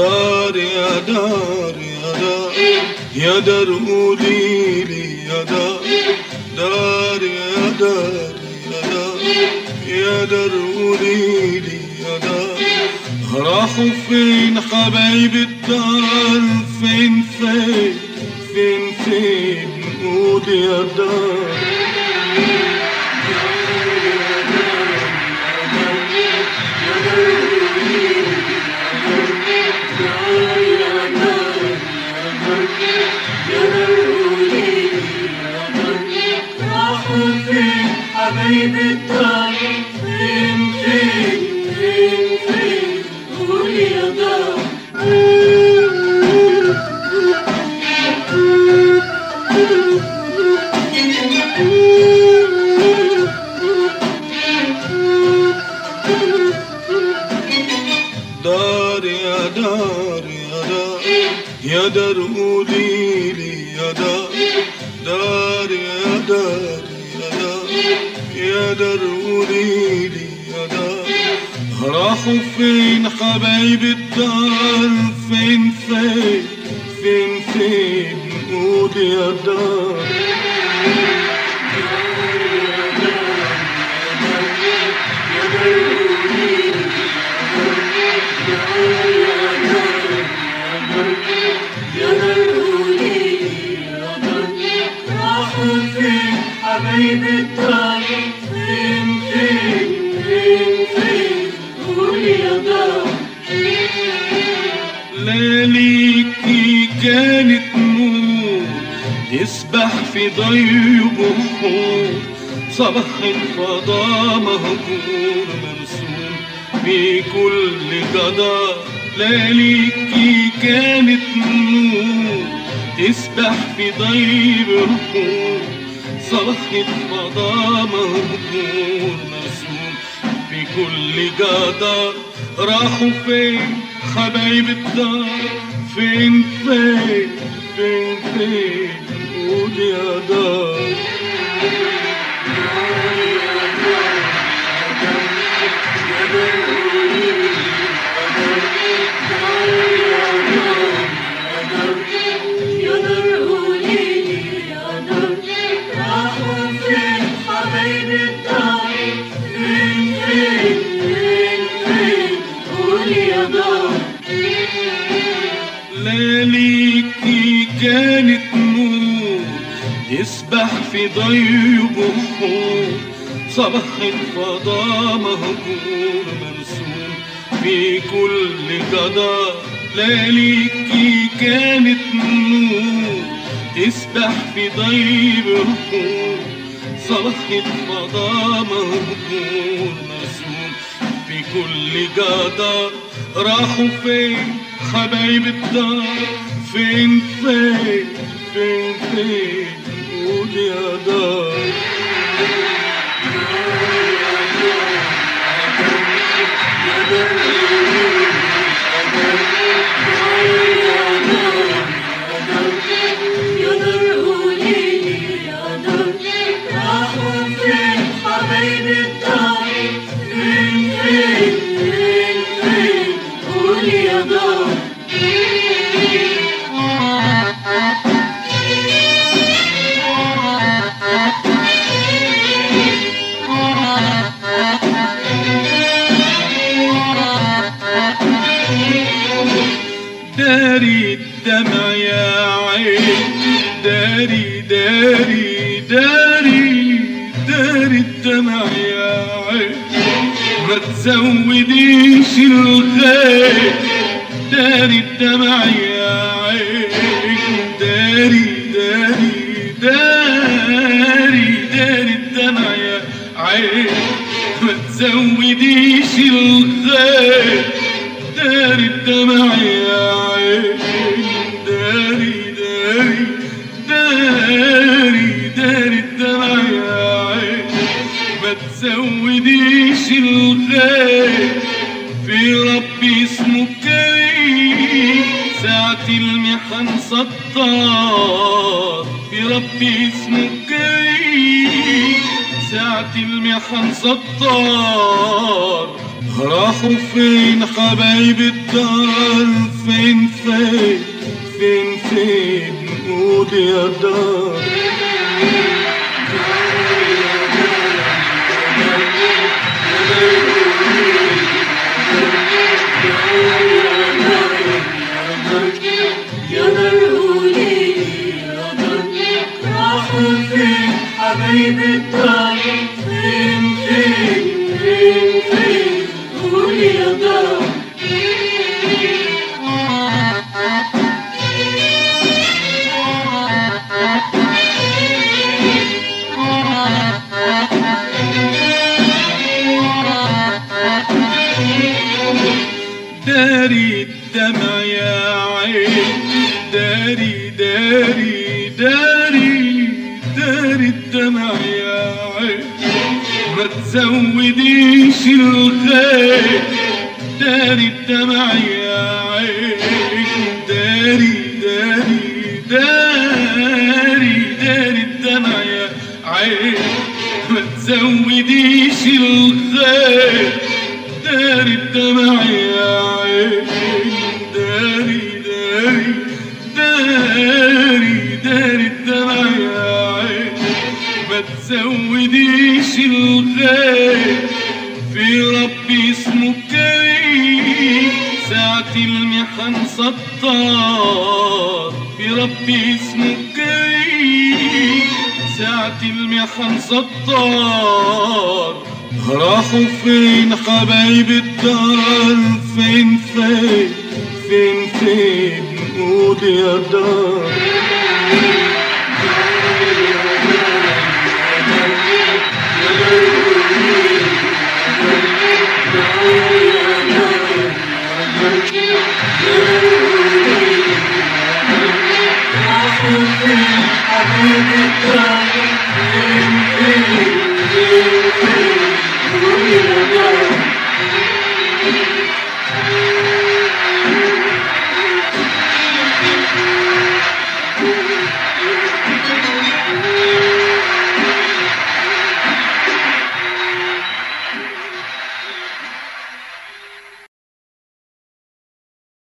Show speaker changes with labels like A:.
A: دار يا دار يا دار يا دار قولي لي يا دار دار
B: يا دار
A: يا دار يا دار قولي لي يا دار راحوا فين حبايب الدار فين فين فين فين قولي يا دار قول
B: يا دار دار يا دار يا دار راحوا فين حبايب الدار فين فين فين فين قول يا دار.
A: يا ليليكي كانت نور يسبح في ضي بحور صباح الفضاء مهجور مرسوم في كل جدار ليليكي كانت نور تسبح في ضي بحور صباح الفضاء مهجور مرسوم في كل جدار راحوا فين حبايب الدار؟ فين فين فين فين قول يا نور يسبح في ضي بحور صباح الفضاء مهجور مرسوم في كل جدار ليليكي كانت نور. تسبح في ضي بحور صباح الفضاء مهجور مرسوم. في كل جدار راحوا فين؟ حبايب الدار. فين فين؟ فين فين قول داري الدمع يا عين. داري داري داري داري الدمع يا عين. ما تزوديش الخير. داري الدمع يا عين. داري داري داري داري الدمع يا عين. ما تزوديش الخير. داري الدمع يا عين تزوديش الخير في ربي اسمه كريم ساعة المحن ستار في ربي اسمه ساعة المحن ستار راحوا فين حبايب الدار؟ فين فين؟ فين فين؟ قول يا دار. داري الدمع يا عين. داري داري داري داري الدمع يا عين. ما تزوديش الخير. داري الدمع يا عين. داري داري داري داري الدمع يا عين. ما تزوديش الخير. داري الدمع يا تزوديش الخير في ربي اسمه كريم ساعة المحن سطار في ربي اسمه كريم ساعة المحن سطار راحوا فين حبايب الدار؟ فين فين؟ فين فين نقود يا دار؟
B: حبيبي الدار؟